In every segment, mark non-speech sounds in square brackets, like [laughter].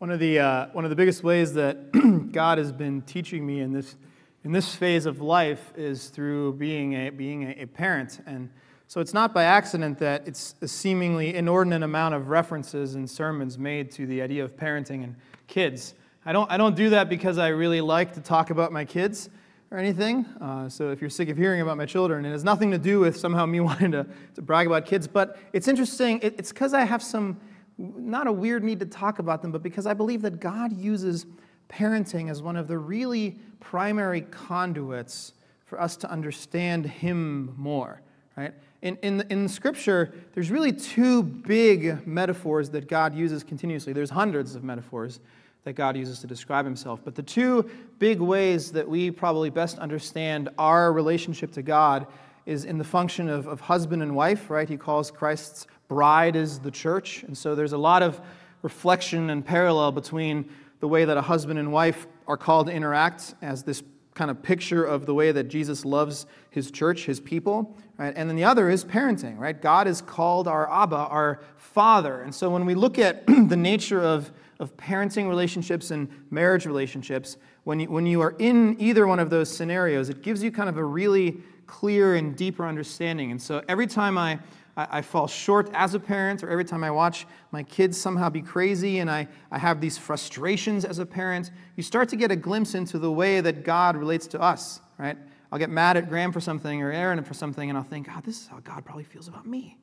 One of the, uh, one of the biggest ways that [clears throat] God has been teaching me in this, in this phase of life is through being, a, being a, a parent. And so it's not by accident that it's a seemingly inordinate amount of references and sermons made to the idea of parenting and kids. I don't, I don't do that because I really like to talk about my kids or anything. Uh, so if you're sick of hearing about my children, it has nothing to do with somehow me [laughs] wanting to, to brag about kids. But it's interesting. It, it's because I have some, not a weird need to talk about them, but because I believe that God uses parenting as one of the really primary conduits for us to understand Him more, right? In, in, in Scripture, there's really two big metaphors that God uses continuously. There's hundreds of metaphors that God uses to describe himself. But the two big ways that we probably best understand our relationship to God is in the function of, of husband and wife, right? He calls Christ's bride is the church. And so there's a lot of reflection and parallel between the way that a husband and wife are called to interact as this kind of picture of the way that Jesus loves his church, his people, right? And then the other is parenting, right? God is called our Abba, our Father. And so when we look at [clears throat] the nature of of parenting relationships and marriage relationships, when you, when you are in either one of those scenarios, it gives you kind of a really clear and deeper understanding. And so every time I, I, I fall short as a parent, or every time I watch my kids somehow be crazy and I, I have these frustrations as a parent, you start to get a glimpse into the way that God relates to us, right? I'll get mad at Graham for something or Aaron for something, and I'll think, God, oh, this is how God probably feels about me.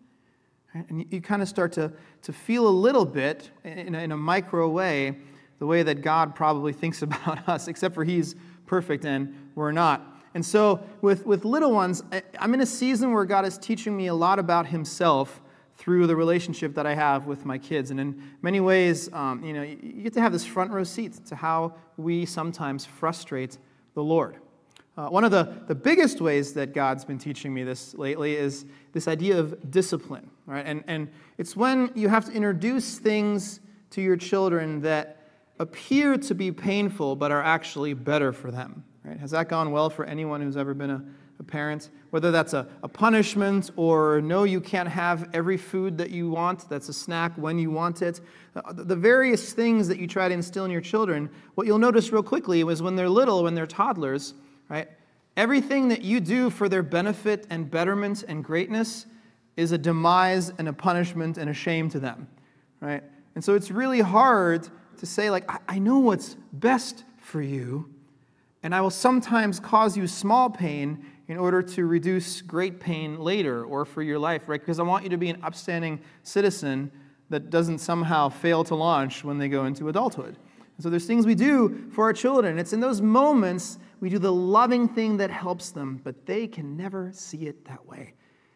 And you kind of start to, to feel a little bit, in a, in a micro way, the way that God probably thinks [laughs] about us, except for He's perfect and we're not. And so, with, with little ones, I'm in a season where God is teaching me a lot about Himself through the relationship that I have with my kids. And in many ways, um, you know, you get to have this front row seat to how we sometimes frustrate the Lord. Uh, one of the, the biggest ways that God's been teaching me this lately is this idea of discipline, right? And, and it's when you have to introduce things to your children that appear to be painful but are actually better for them, right? Has that gone well for anyone who's ever been a, a parent? Whether that's a, a punishment or no, you can't have every food that you want, that's a snack when you want it. Uh, the various things that you try to instill in your children, what you'll notice real quickly is when they're little, when they're toddlers, right? Everything that you do for their benefit and betterment and greatness is a demise and a punishment and a shame to them, right? And so it's really hard to say, like, I, I know what's best for you, and I will sometimes cause you small pain in order to reduce great pain later or for your life, right? Because I want you to be an upstanding citizen that doesn't somehow fail to launch when they go into adulthood. And so there's things we do for our children. It's in those moments we do the loving thing that helps them, but they can never see it that way.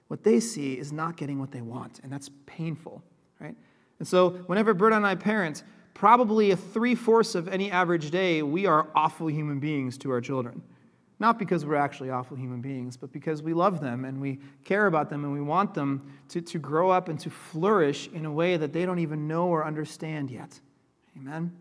What they see is not getting what they want, and that's painful, right? And so, whenever Berta and I parent, probably a three fourths of any average day, we are awful human beings to our children. Not because we're actually awful human beings, but because we love them and we care about them and we want them to, to grow up and to flourish in a way that they don't even know or understand yet. Amen?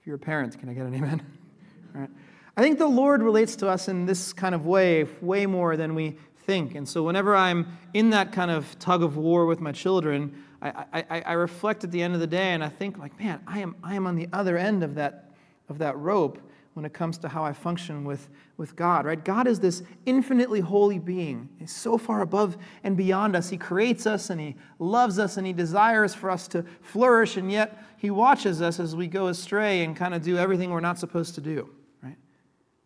If you're a parent, can I get an amen? [laughs] All right. I think the Lord relates to us in this kind of way, way more than we think. And so whenever I'm in that kind of tug of war with my children, I, I, I reflect at the end of the day and I think like, man, I am, I am on the other end of that, of that rope when it comes to how I function with, with God, right? God is this infinitely holy being. He's so far above and beyond us. He creates us and He loves us and He desires for us to flourish, and yet He watches us as we go astray and kind of do everything we're not supposed to do. Right?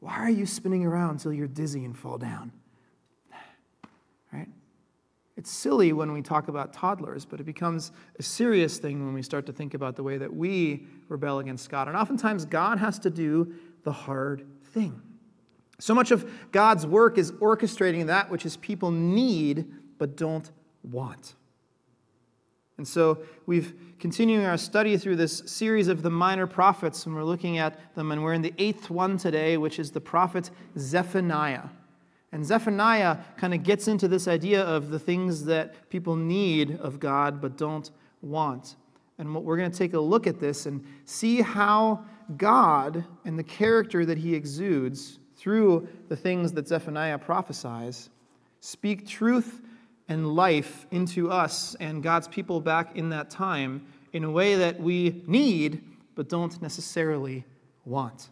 Why are you spinning around until you're dizzy and fall down? It's silly when we talk about toddlers, but it becomes a serious thing when we start to think about the way that we rebel against God. And oftentimes, God has to do the hard thing. So much of God's work is orchestrating that which his people need but don't want. And so we've continuing our study through this series of the minor prophets, and we're looking at them, and we're in the eighth one today, which is the prophet Zephaniah. And Zephaniah kind of gets into this idea of the things that people need of God but don't want. And we're going to take a look at this and see how God and the character that he exudes through the things that Zephaniah prophesies speak truth and life into us and God's people back in that time in a way that we need but don't necessarily want.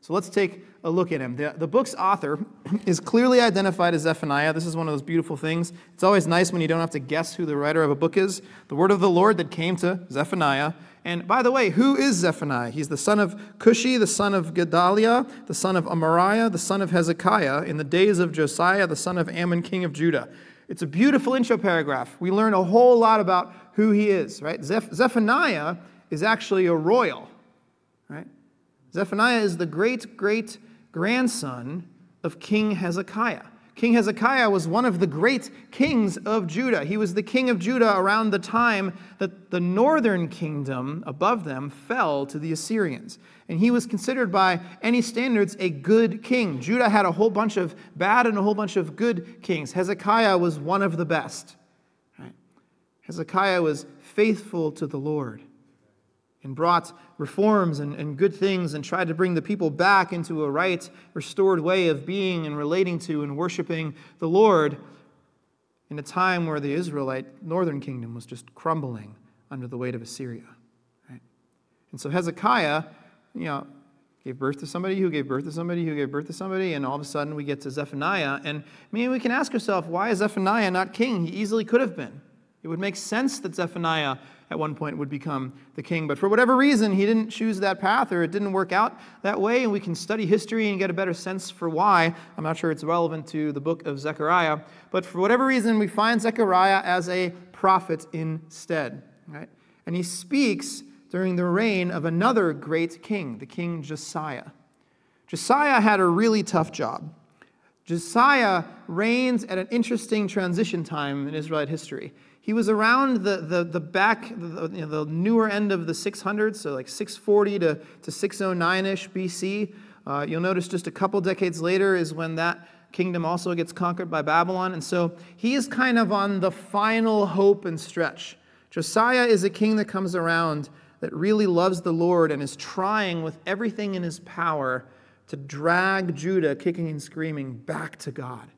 So let's take a look at him. The, the book's author is clearly identified as Zephaniah. This is one of those beautiful things. It's always nice when you don't have to guess who the writer of a book is. The word of the Lord that came to Zephaniah. And by the way, who is Zephaniah? He's the son of Cushi, the son of Gedaliah, the son of Amariah, the son of Hezekiah, in the days of Josiah, the son of Amon, king of Judah. It's a beautiful intro paragraph. We learn a whole lot about who he is, right? Zeph- Zephaniah is actually a royal, right? Zephaniah is the great great grandson of King Hezekiah. King Hezekiah was one of the great kings of Judah. He was the king of Judah around the time that the northern kingdom above them fell to the Assyrians. And he was considered by any standards a good king. Judah had a whole bunch of bad and a whole bunch of good kings. Hezekiah was one of the best. Hezekiah was faithful to the Lord and brought reforms and, and good things and tried to bring the people back into a right, restored way of being and relating to and worshiping the Lord in a time where the Israelite northern kingdom was just crumbling under the weight of Assyria. Right? And so Hezekiah, you know, gave birth to somebody who gave birth to somebody who gave birth to somebody, and all of a sudden we get to Zephaniah. And I mean, we can ask ourselves, why is Zephaniah not king? He easily could have been. It would make sense that Zephaniah at one point would become the king. But for whatever reason, he didn't choose that path or it didn't work out that way. And we can study history and get a better sense for why. I'm not sure it's relevant to the book of Zechariah. But for whatever reason, we find Zechariah as a prophet instead. Right? And he speaks during the reign of another great king, the king Josiah. Josiah had a really tough job. Josiah reigns at an interesting transition time in Israelite history. He was around the, the, the back, the, you know, the newer end of the 600s, so like 640 to, to 609 ish BC. Uh, you'll notice just a couple decades later is when that kingdom also gets conquered by Babylon. And so he is kind of on the final hope and stretch. Josiah is a king that comes around that really loves the Lord and is trying with everything in his power to drag Judah, kicking and screaming, back to God.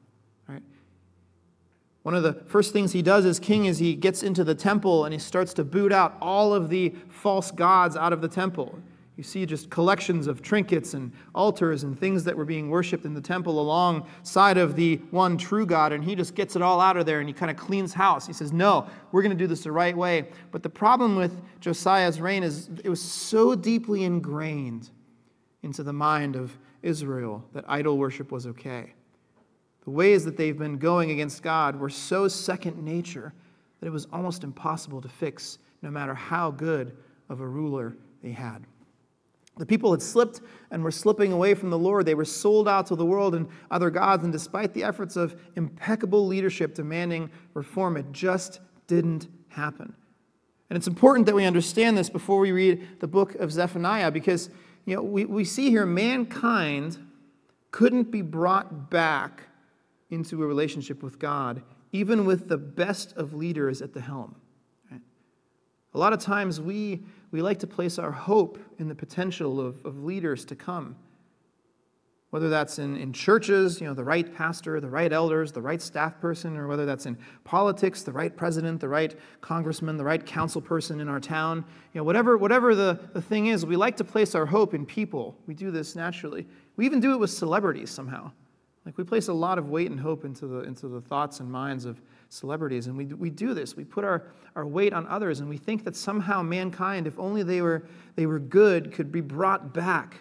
One of the first things he does as king is he gets into the temple and he starts to boot out all of the false gods out of the temple. You see just collections of trinkets and altars and things that were being worshiped in the temple alongside of the one true God, and he just gets it all out of there and he kind of cleans house. He says, No, we're going to do this the right way. But the problem with Josiah's reign is it was so deeply ingrained into the mind of Israel that idol worship was okay. The ways that they've been going against God were so second nature that it was almost impossible to fix, no matter how good of a ruler they had. The people had slipped and were slipping away from the Lord. They were sold out to the world and other gods, and despite the efforts of impeccable leadership demanding reform, it just didn't happen. And it's important that we understand this before we read the book of Zephaniah because you know, we, we see here mankind couldn't be brought back into a relationship with God, even with the best of leaders at the helm. Right? A lot of times we, we like to place our hope in the potential of, of leaders to come. Whether that's in, in churches, you know, the right pastor, the right elders, the right staff person, or whether that's in politics, the right president, the right congressman, the right council person in our town. You know, whatever, whatever the, the thing is, we like to place our hope in people. We do this naturally. We even do it with celebrities somehow. Like we place a lot of weight and hope into the, into the thoughts and minds of celebrities, and we, we do this. We put our, our weight on others, and we think that somehow mankind, if only they were, they were good, could be brought back.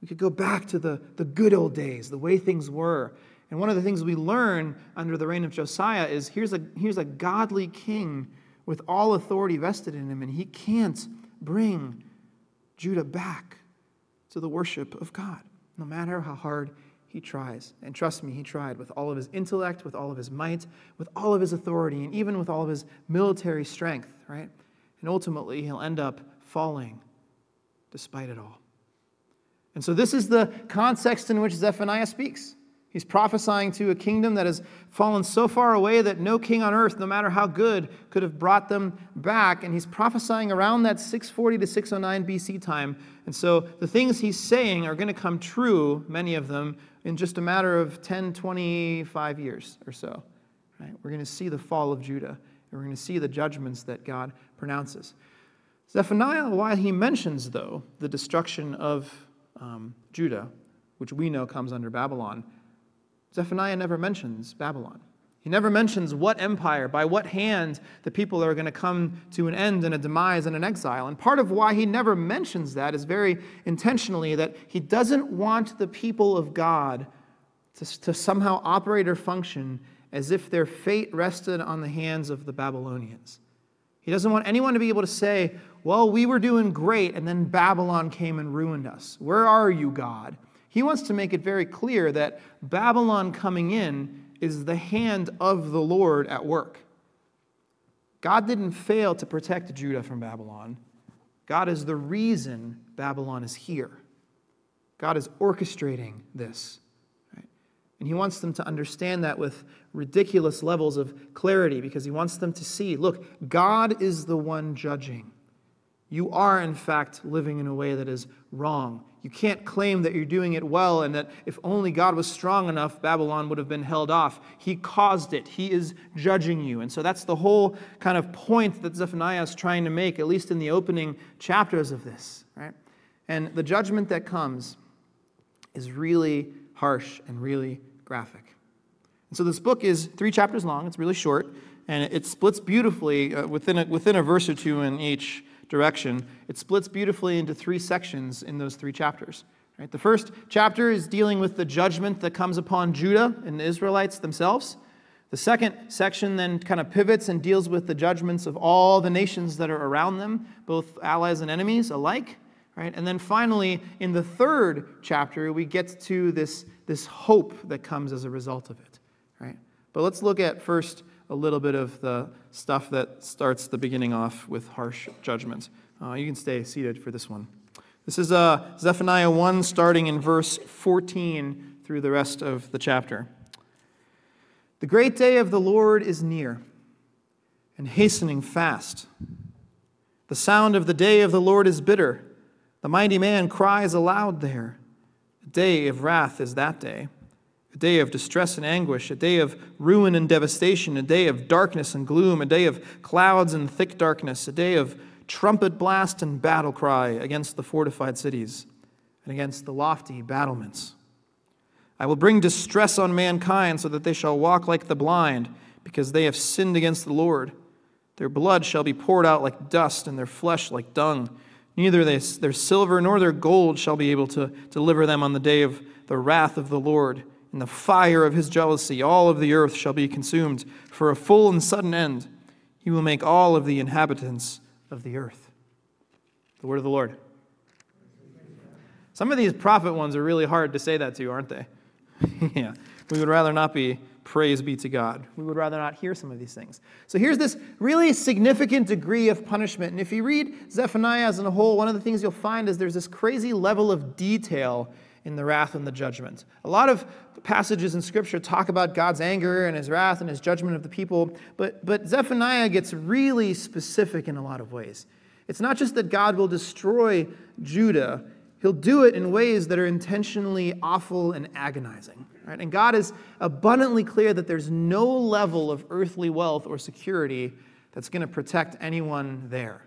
We could go back to the, the good old days, the way things were. And one of the things we learn under the reign of Josiah is here's a, here's a godly king with all authority vested in him, and he can't bring Judah back to the worship of God, no matter how hard he tries. And trust me, he tried with all of his intellect, with all of his might, with all of his authority, and even with all of his military strength, right? And ultimately, he'll end up falling despite it all. And so, this is the context in which Zephaniah speaks. He's prophesying to a kingdom that has fallen so far away that no king on earth, no matter how good, could have brought them back. And he's prophesying around that 640 to 609 BC time. And so the things he's saying are going to come true, many of them, in just a matter of 10, 25 years or so. Right? We're going to see the fall of Judah, and we're going to see the judgments that God pronounces. Zephaniah, while he mentions, though, the destruction of um, Judah, which we know comes under Babylon, Zephaniah never mentions Babylon. He never mentions what empire, by what hand the people are going to come to an end and a demise and an exile. And part of why he never mentions that is very intentionally that he doesn't want the people of God to, to somehow operate or function as if their fate rested on the hands of the Babylonians. He doesn't want anyone to be able to say, well, we were doing great, and then Babylon came and ruined us. Where are you, God? He wants to make it very clear that Babylon coming in is the hand of the Lord at work. God didn't fail to protect Judah from Babylon. God is the reason Babylon is here. God is orchestrating this. Right? And he wants them to understand that with ridiculous levels of clarity because he wants them to see look, God is the one judging. You are, in fact, living in a way that is wrong. You can't claim that you're doing it well and that if only God was strong enough, Babylon would have been held off. He caused it, He is judging you. And so that's the whole kind of point that Zephaniah is trying to make, at least in the opening chapters of this, right? And the judgment that comes is really harsh and really graphic. And so this book is three chapters long, it's really short, and it splits beautifully uh, within, a, within a verse or two in each direction, it splits beautifully into three sections in those three chapters. Right? The first chapter is dealing with the judgment that comes upon Judah and the Israelites themselves. The second section then kind of pivots and deals with the judgments of all the nations that are around them, both allies and enemies alike. Right? And then finally, in the third chapter, we get to this, this hope that comes as a result of it. Right? But let's look at first a little bit of the stuff that starts the beginning off with harsh judgment. Uh, you can stay seated for this one. This is uh, Zephaniah 1, starting in verse 14 through the rest of the chapter. The great day of the Lord is near and hastening fast. The sound of the day of the Lord is bitter. The mighty man cries aloud there. A day of wrath is that day a day of distress and anguish, a day of ruin and devastation, a day of darkness and gloom, a day of clouds and thick darkness, a day of trumpet blast and battle cry against the fortified cities and against the lofty battlements. I will bring distress on mankind so that they shall walk like the blind, because they have sinned against the Lord. Their blood shall be poured out like dust, and their flesh like dung. Neither their silver nor their gold shall be able to deliver them on the day of the wrath of the Lord in the fire of his jealousy, all of the earth shall be consumed. For a full and sudden end, he will make all of the inhabitants of the earth. The word of the Lord. Some of these prophet ones are really hard to say that to, aren't they? [laughs] yeah. We would rather not be praise be to God. We would rather not hear some of these things. So here's this really significant degree of punishment. And if you read Zephaniah as a whole, one of the things you'll find is there's this crazy level of detail in the wrath and the judgment. A lot of passages in Scripture talk about God's anger and his wrath and his judgment of the people, but, but Zephaniah gets really specific in a lot of ways. It's not just that God will destroy Judah, he'll do it in ways that are intentionally awful and agonizing. Right? And God is abundantly clear that there's no level of earthly wealth or security that's going to protect anyone there.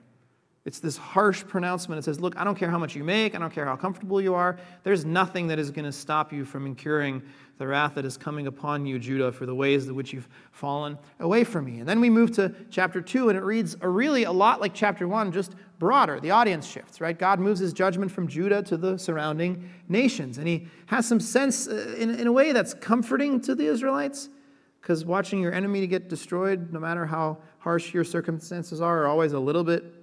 It's this harsh pronouncement. It says, Look, I don't care how much you make, I don't care how comfortable you are. There's nothing that is going to stop you from incurring the wrath that is coming upon you, Judah, for the ways in which you've fallen away from me. And then we move to chapter 2, and it reads a really a lot like chapter 1, just broader. The audience shifts, right? God moves his judgment from Judah to the surrounding nations. And he has some sense uh, in, in a way that's comforting to the Israelites, because watching your enemy to get destroyed, no matter how harsh your circumstances are, are always a little bit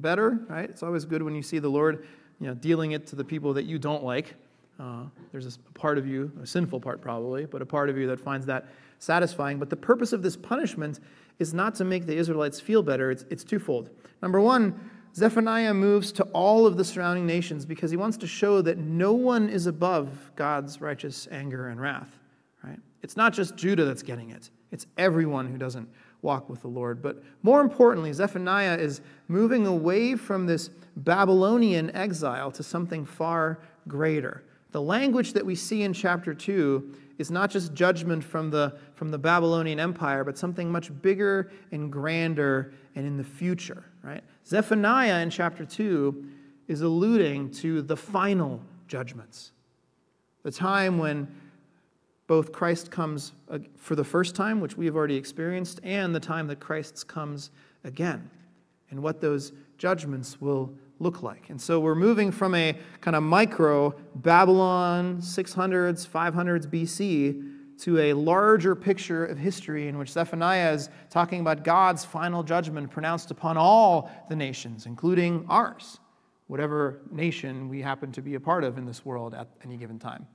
better, right? It's always good when you see the Lord, you know, dealing it to the people that you don't like. Uh, there's a part of you, a sinful part probably, but a part of you that finds that satisfying. But the purpose of this punishment is not to make the Israelites feel better, it's, it's twofold. Number one, Zephaniah moves to all of the surrounding nations because he wants to show that no one is above God's righteous anger and wrath, right? It's not just Judah that's getting it, it's everyone who doesn't walk with the Lord. But more importantly, Zephaniah is moving away from this Babylonian exile to something far greater. The language that we see in chapter 2 is not just judgment from the, from the Babylonian Empire, but something much bigger and grander and in the future, right? Zephaniah in chapter 2 is alluding to the final judgments, the time when both Christ comes uh, for the first time, which we have already experienced, and the time that Christ comes again, and what those judgments will look like. And so we're moving from a kind of micro Babylon 600s, 500s BC to a larger picture of history in which Zephaniah is talking about God's final judgment pronounced upon all the nations, including ours, whatever nation we happen to be a part of in this world at any given time.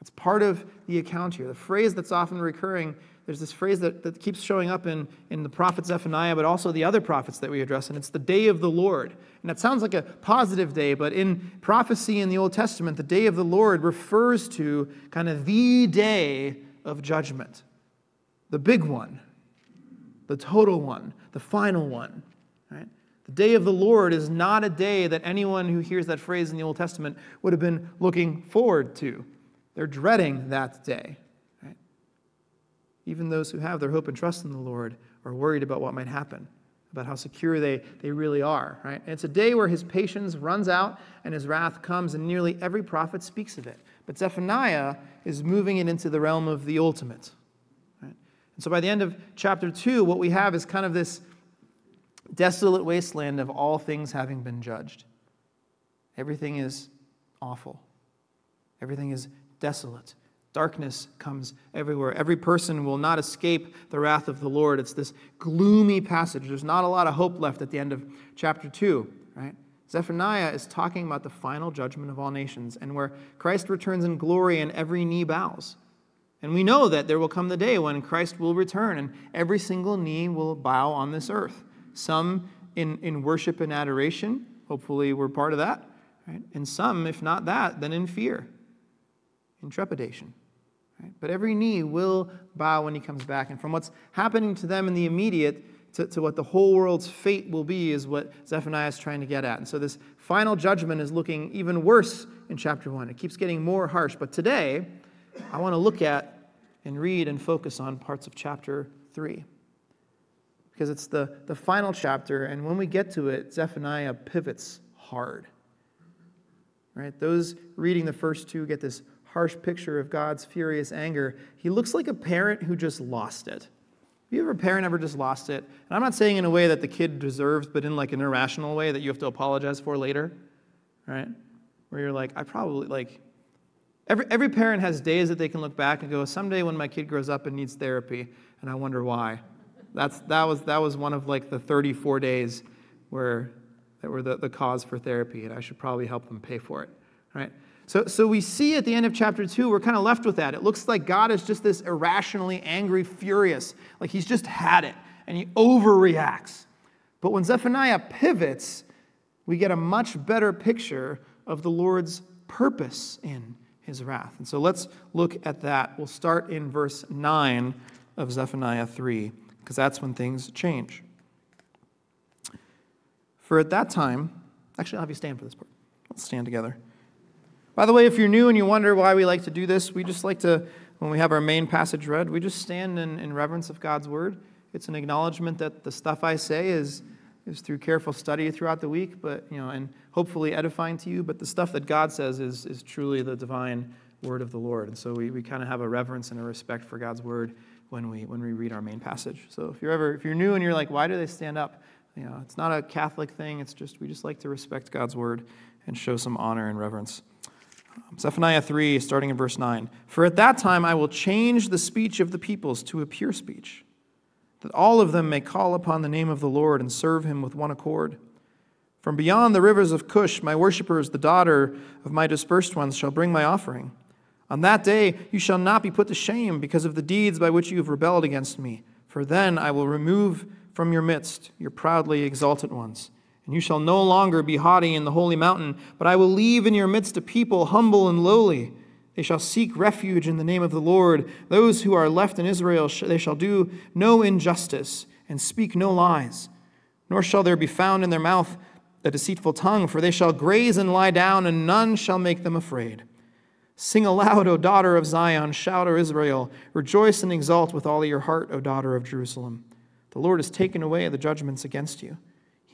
That's part of the account here. The phrase that's often recurring, there's this phrase that, that keeps showing up in, in the prophet Zephaniah, but also the other prophets that we address, and it's the day of the Lord. And that sounds like a positive day, but in prophecy in the Old Testament, the day of the Lord refers to kind of the day of judgment, the big one, the total one, the final one. The day of the Lord is not a day that anyone who hears that phrase in the Old Testament would have been looking forward to. They're dreading that day. Right? Even those who have their hope and trust in the Lord are worried about what might happen, about how secure they, they really are. Right? And it's a day where his patience runs out and his wrath comes, and nearly every prophet speaks of it. But Zephaniah is moving it into the realm of the ultimate. Right? And so by the end of chapter 2, what we have is kind of this desolate wasteland of all things having been judged. Everything is awful. Everything is desolate. Darkness comes everywhere. Every person will not escape the wrath of the Lord. It's this gloomy passage. There's not a lot of hope left at the end of chapter 2, right? Zephaniah is talking about the final judgment of all nations and where Christ returns in glory and every knee bows. And we know that there will come the day when Christ will return and every single knee will bow on this earth. Some in, in worship and adoration, hopefully we're part of that, right? And some, if not that, then in fear in trepidation. Right? But every knee will bow when he comes back. And from what's happening to them in the immediate to, to what the whole world's fate will be is what Zephaniah is trying to get at. And so this final judgment is looking even worse in chapter 1. It keeps getting more harsh. But today, I want to look at and read and focus on parts of chapter 3 because it's the, the final chapter, and when we get to it, Zephaniah pivots hard. Right? Those reading the first two get this harsh picture of God's furious anger. He looks like a parent who just lost it. Have you ever a parent ever just lost it? And I'm not saying in a way that the kid deserves, but in like an irrational way that you have to apologize for later, right? Where you're like, I probably like every every parent has days that they can look back and go, someday when my kid grows up and needs therapy, and I wonder why. That's that was that was one of like the 34 days where that were the, the cause for therapy, and I should probably help them pay for it. Right? So, so we see at the end of chapter 2, we're kind of left with that. It looks like God is just this irrationally angry, furious, like he's just had it, and he overreacts. But when Zephaniah pivots, we get a much better picture of the Lord's purpose in his wrath. And so let's look at that. We'll start in verse 9 of Zephaniah 3, because that's when things change. For at that time, actually, I'll have you stand for this part. Let's stand together. By the way, if you're new and you wonder why we like to do this, we just like to, when we have our main passage read, we just stand in, in reverence of God's word. It's an acknowledgement that the stuff I say is, is through careful study throughout the week, but you know, and hopefully edifying to you. But the stuff that God says is, is truly the divine word of the Lord. And so we, we kind of have a reverence and a respect for God's word when we when we read our main passage. So if you're ever if you're new and you're like, why do they stand up? You know, it's not a Catholic thing. It's just we just like to respect God's word and show some honor and reverence. Zephaniah 3, starting in verse 9. For at that time I will change the speech of the peoples to a pure speech, that all of them may call upon the name of the Lord and serve him with one accord. From beyond the rivers of Cush, my worshippers, the daughter of my dispersed ones, shall bring my offering. On that day you shall not be put to shame because of the deeds by which you have rebelled against me, for then I will remove from your midst your proudly exalted ones and you shall no longer be haughty in the holy mountain, but I will leave in your midst a people humble and lowly. They shall seek refuge in the name of the Lord. Those who are left in Israel, they shall do no injustice and speak no lies, nor shall there be found in their mouth a deceitful tongue, for they shall graze and lie down, and none shall make them afraid. Sing aloud, O daughter of Zion, shout, O Israel, rejoice and exult with all your heart, O daughter of Jerusalem. The Lord has taken away the judgments against you,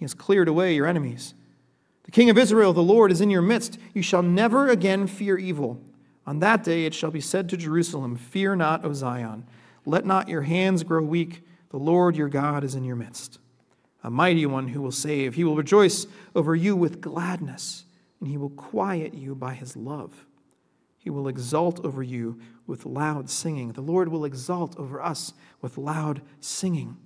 He has cleared away your enemies. The King of Israel, the Lord, is in your midst. You shall never again fear evil. On that day it shall be said to Jerusalem, Fear not, O Zion. Let not your hands grow weak. The Lord your God is in your midst. A mighty one who will save. He will rejoice over you with gladness, and he will quiet you by his love. He will exult over you with loud singing. The Lord will exult over us with loud singing.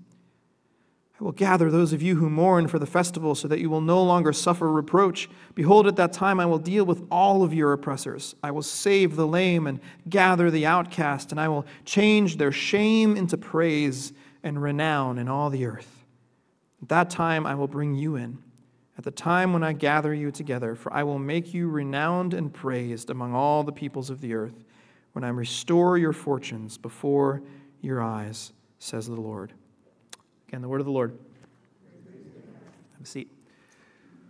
I will gather those of you who mourn for the festival so that you will no longer suffer reproach. Behold, at that time I will deal with all of your oppressors. I will save the lame and gather the outcast, and I will change their shame into praise and renown in all the earth. At that time I will bring you in, at the time when I gather you together, for I will make you renowned and praised among all the peoples of the earth, when I restore your fortunes before your eyes, says the Lord. Again, the word of the Lord. Have a seat.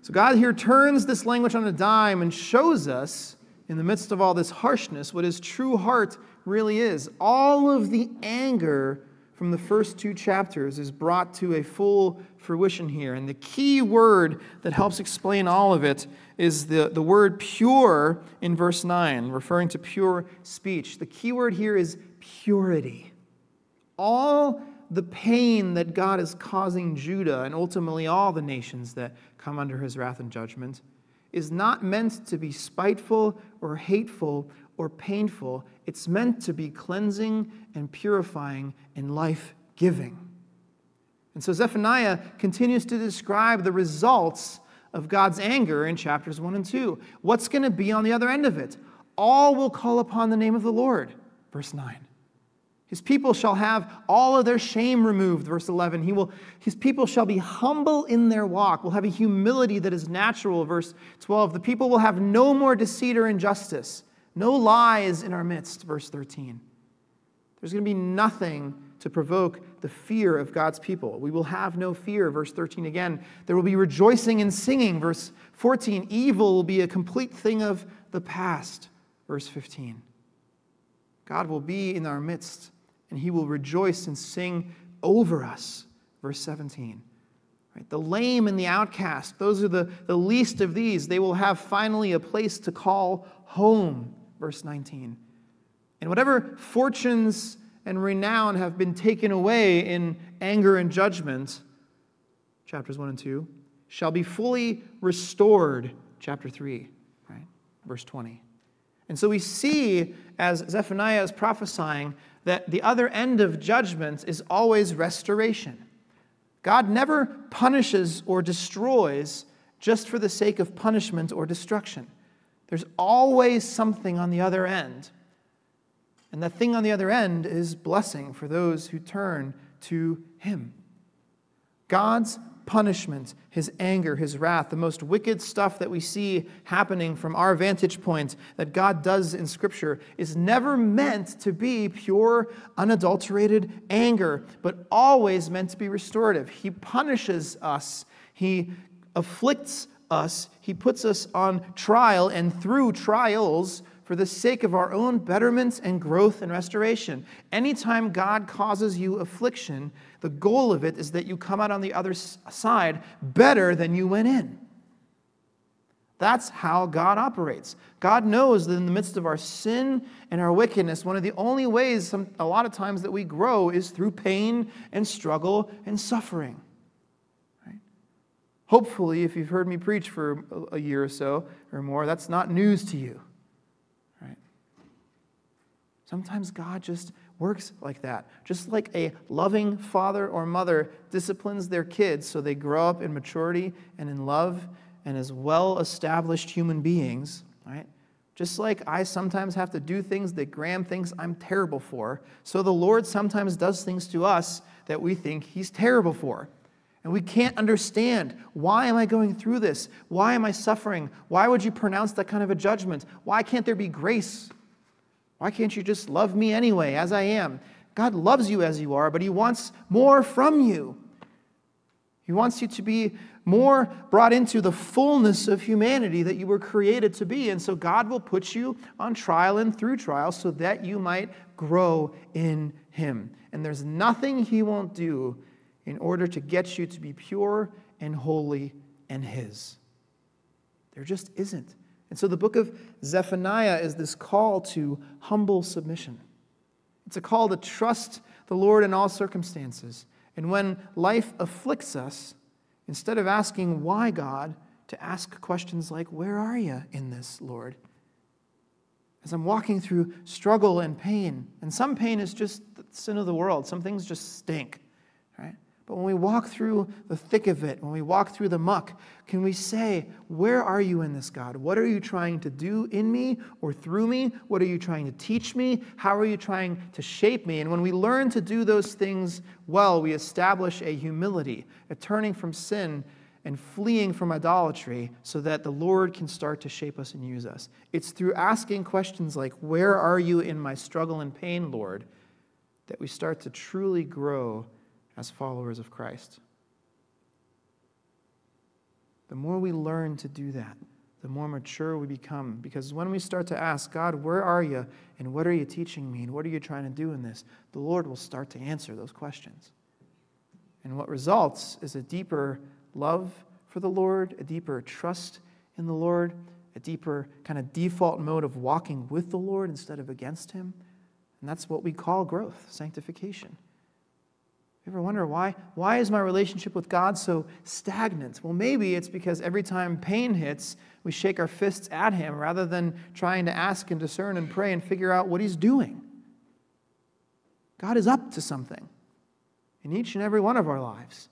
So, God here turns this language on a dime and shows us, in the midst of all this harshness, what his true heart really is. All of the anger from the first two chapters is brought to a full fruition here. And the key word that helps explain all of it is the, the word pure in verse 9, referring to pure speech. The key word here is purity. All the pain that God is causing Judah and ultimately all the nations that come under his wrath and judgment is not meant to be spiteful or hateful or painful. It's meant to be cleansing and purifying and life giving. And so Zephaniah continues to describe the results of God's anger in chapters 1 and 2. What's going to be on the other end of it? All will call upon the name of the Lord, verse 9. His people shall have all of their shame removed, verse 11. He will, his people shall be humble in their walk, will have a humility that is natural, verse 12. The people will have no more deceit or injustice, no lies in our midst, verse 13. There's going to be nothing to provoke the fear of God's people. We will have no fear, verse 13 again. There will be rejoicing and singing, verse 14. Evil will be a complete thing of the past, verse 15. God will be in our midst and he will rejoice and sing over us. Verse 17. Right? The lame and the outcast, those are the, the least of these. They will have finally a place to call home. Verse 19. And whatever fortunes and renown have been taken away in anger and judgment, chapters 1 and 2, shall be fully restored, chapter 3, right? Verse 20. And so we see, as Zephaniah is prophesying, that the other end of judgments is always restoration. God never punishes or destroys just for the sake of punishment or destruction. There's always something on the other end. And that thing on the other end is blessing for those who turn to Him. God's punishment, his anger, his wrath, the most wicked stuff that we see happening from our vantage point that God does in Scripture is never meant to be pure, unadulterated anger, but always meant to be restorative. He punishes us, he afflicts us, he puts us on trial, and through trials, for the sake of our own betterments and growth and restoration. Anytime God causes you affliction, the goal of it is that you come out on the other side better than you went in. That's how God operates. God knows that in the midst of our sin and our wickedness, one of the only ways, some, a lot of times, that we grow is through pain and struggle and suffering. Right? Hopefully, if you've heard me preach for a year or so or more, that's not news to you. Sometimes God just works like that. Just like a loving father or mother disciplines their kids so they grow up in maturity and in love and as well established human beings, right? Just like I sometimes have to do things that Graham thinks I'm terrible for, so the Lord sometimes does things to us that we think He's terrible for. And we can't understand why am I going through this? Why am I suffering? Why would you pronounce that kind of a judgment? Why can't there be grace? Why can't you just love me anyway, as I am? God loves you as you are, but He wants more from you. He wants you to be more brought into the fullness of humanity that you were created to be. And so God will put you on trial and through trial so that you might grow in Him. And there's nothing He won't do in order to get you to be pure and holy and His. There just isn't. And so the book of Zephaniah is this call to humble submission. It's a call to trust the Lord in all circumstances and when life afflicts us, instead of asking, Why, God, to ask questions like, Where are you in this, Lord? As I'm walking through struggle and pain, and some pain is just the sin of the world, some things just stink, right? But when we walk through the thick of it, when we walk through the muck, can we say, Where are you in this, God? What are you trying to do in me or through me? What are you trying to teach me? How are you trying to shape me? And when we learn to do those things well, we establish a humility, a turning from sin and fleeing from idolatry so that the Lord can start to shape us and use us. It's through asking questions like, Where are you in my struggle and pain, Lord? that we start to truly grow as followers of Christ. The more we learn to do that, the more mature we become. Because when we start to ask, God, where are you? And what are you teaching me? And what are you trying to do in this? The Lord will start to answer those questions. And what results is a deeper love for the Lord, a deeper trust in the Lord, a deeper kind of default mode of walking with the Lord instead of against Him. And that's what we call growth, sanctification. You ever wonder why? Why is my relationship with God so stagnant? Well, maybe it's because every time pain hits, we shake our fists at Him rather than trying to ask and discern and pray and figure out what He's doing. God is up to something in each and every one of our lives,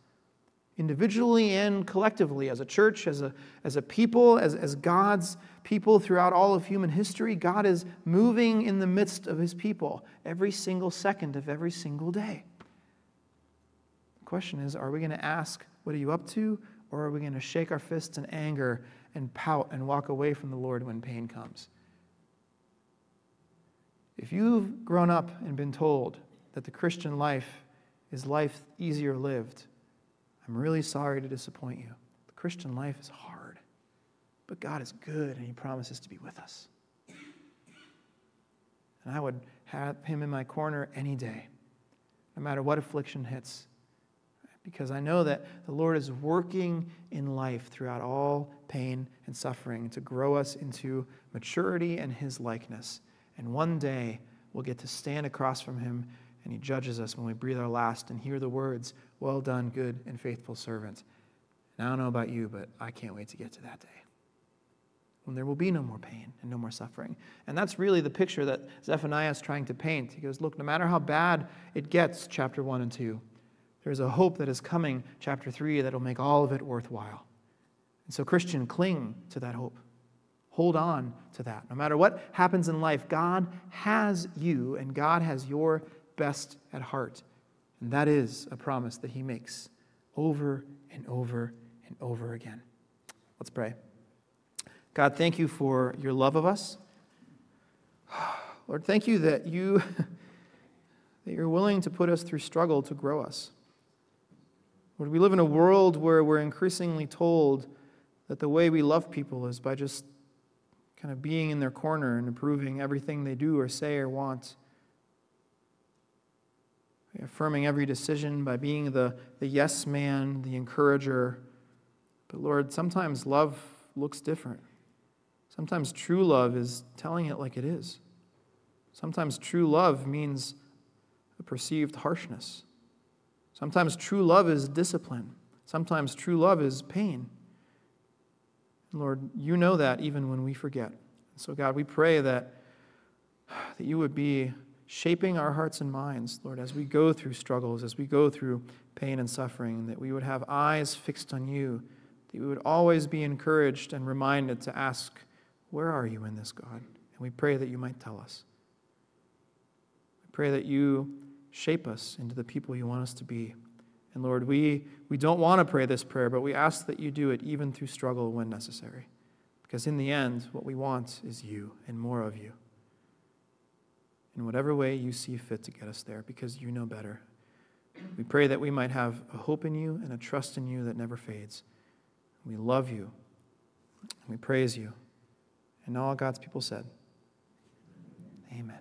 individually and collectively, as a church, as a, as a people, as, as God's people throughout all of human history. God is moving in the midst of His people every single second of every single day question is are we going to ask, What are you up to? Or are we going to shake our fists in anger and pout and walk away from the Lord when pain comes? If you've grown up and been told that the Christian life is life easier lived, I'm really sorry to disappoint you. The Christian life is hard, but God is good and He promises to be with us. And I would have Him in my corner any day, no matter what affliction hits because I know that the Lord is working in life throughout all pain and suffering to grow us into maturity and His likeness. And one day we'll get to stand across from Him and He judges us when we breathe our last and hear the words, Well done, good and faithful servant. And I don't know about you, but I can't wait to get to that day when there will be no more pain and no more suffering. And that's really the picture that Zephaniah is trying to paint. He goes, Look, no matter how bad it gets, chapter 1 and 2, there's a hope that is coming, chapter 3, that will make all of it worthwhile. And so, Christian, cling to that hope. Hold on to that. No matter what happens in life, God has you and God has your best at heart. And that is a promise that He makes over and over and over again. Let's pray. God, thank you for your love of us. [sighs] Lord, thank you that you [laughs] that you're willing to put us through struggle to grow us. We live in a world where we're increasingly told that the way we love people is by just kind of being in their corner and approving everything they do or say or want. Affirming every decision by being the, the yes man, the encourager. But Lord, sometimes love looks different. Sometimes true love is telling it like it is. Sometimes true love means a perceived harshness. Sometimes true love is discipline. Sometimes true love is pain. Lord, you know that even when we forget. So, God, we pray that, [sighs] that you would be shaping our hearts and minds, Lord, as we go through struggles, as we go through pain and suffering, that we would have eyes fixed on you, that we would always be encouraged and reminded to ask, Where are you in this, God? And we pray that you might tell us. We pray that you shape us into the people you want us to be. And Lord, we, we don't want to pray this prayer, but we ask that you do it even through struggle when necessary. Because in the end, what we want is you and more of you. In whatever way you see fit to get us there, because you know better. We pray that we might have a hope in you and a trust in you that never fades. We love you. We praise you. And all God's people said, Amen.